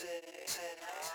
tonight.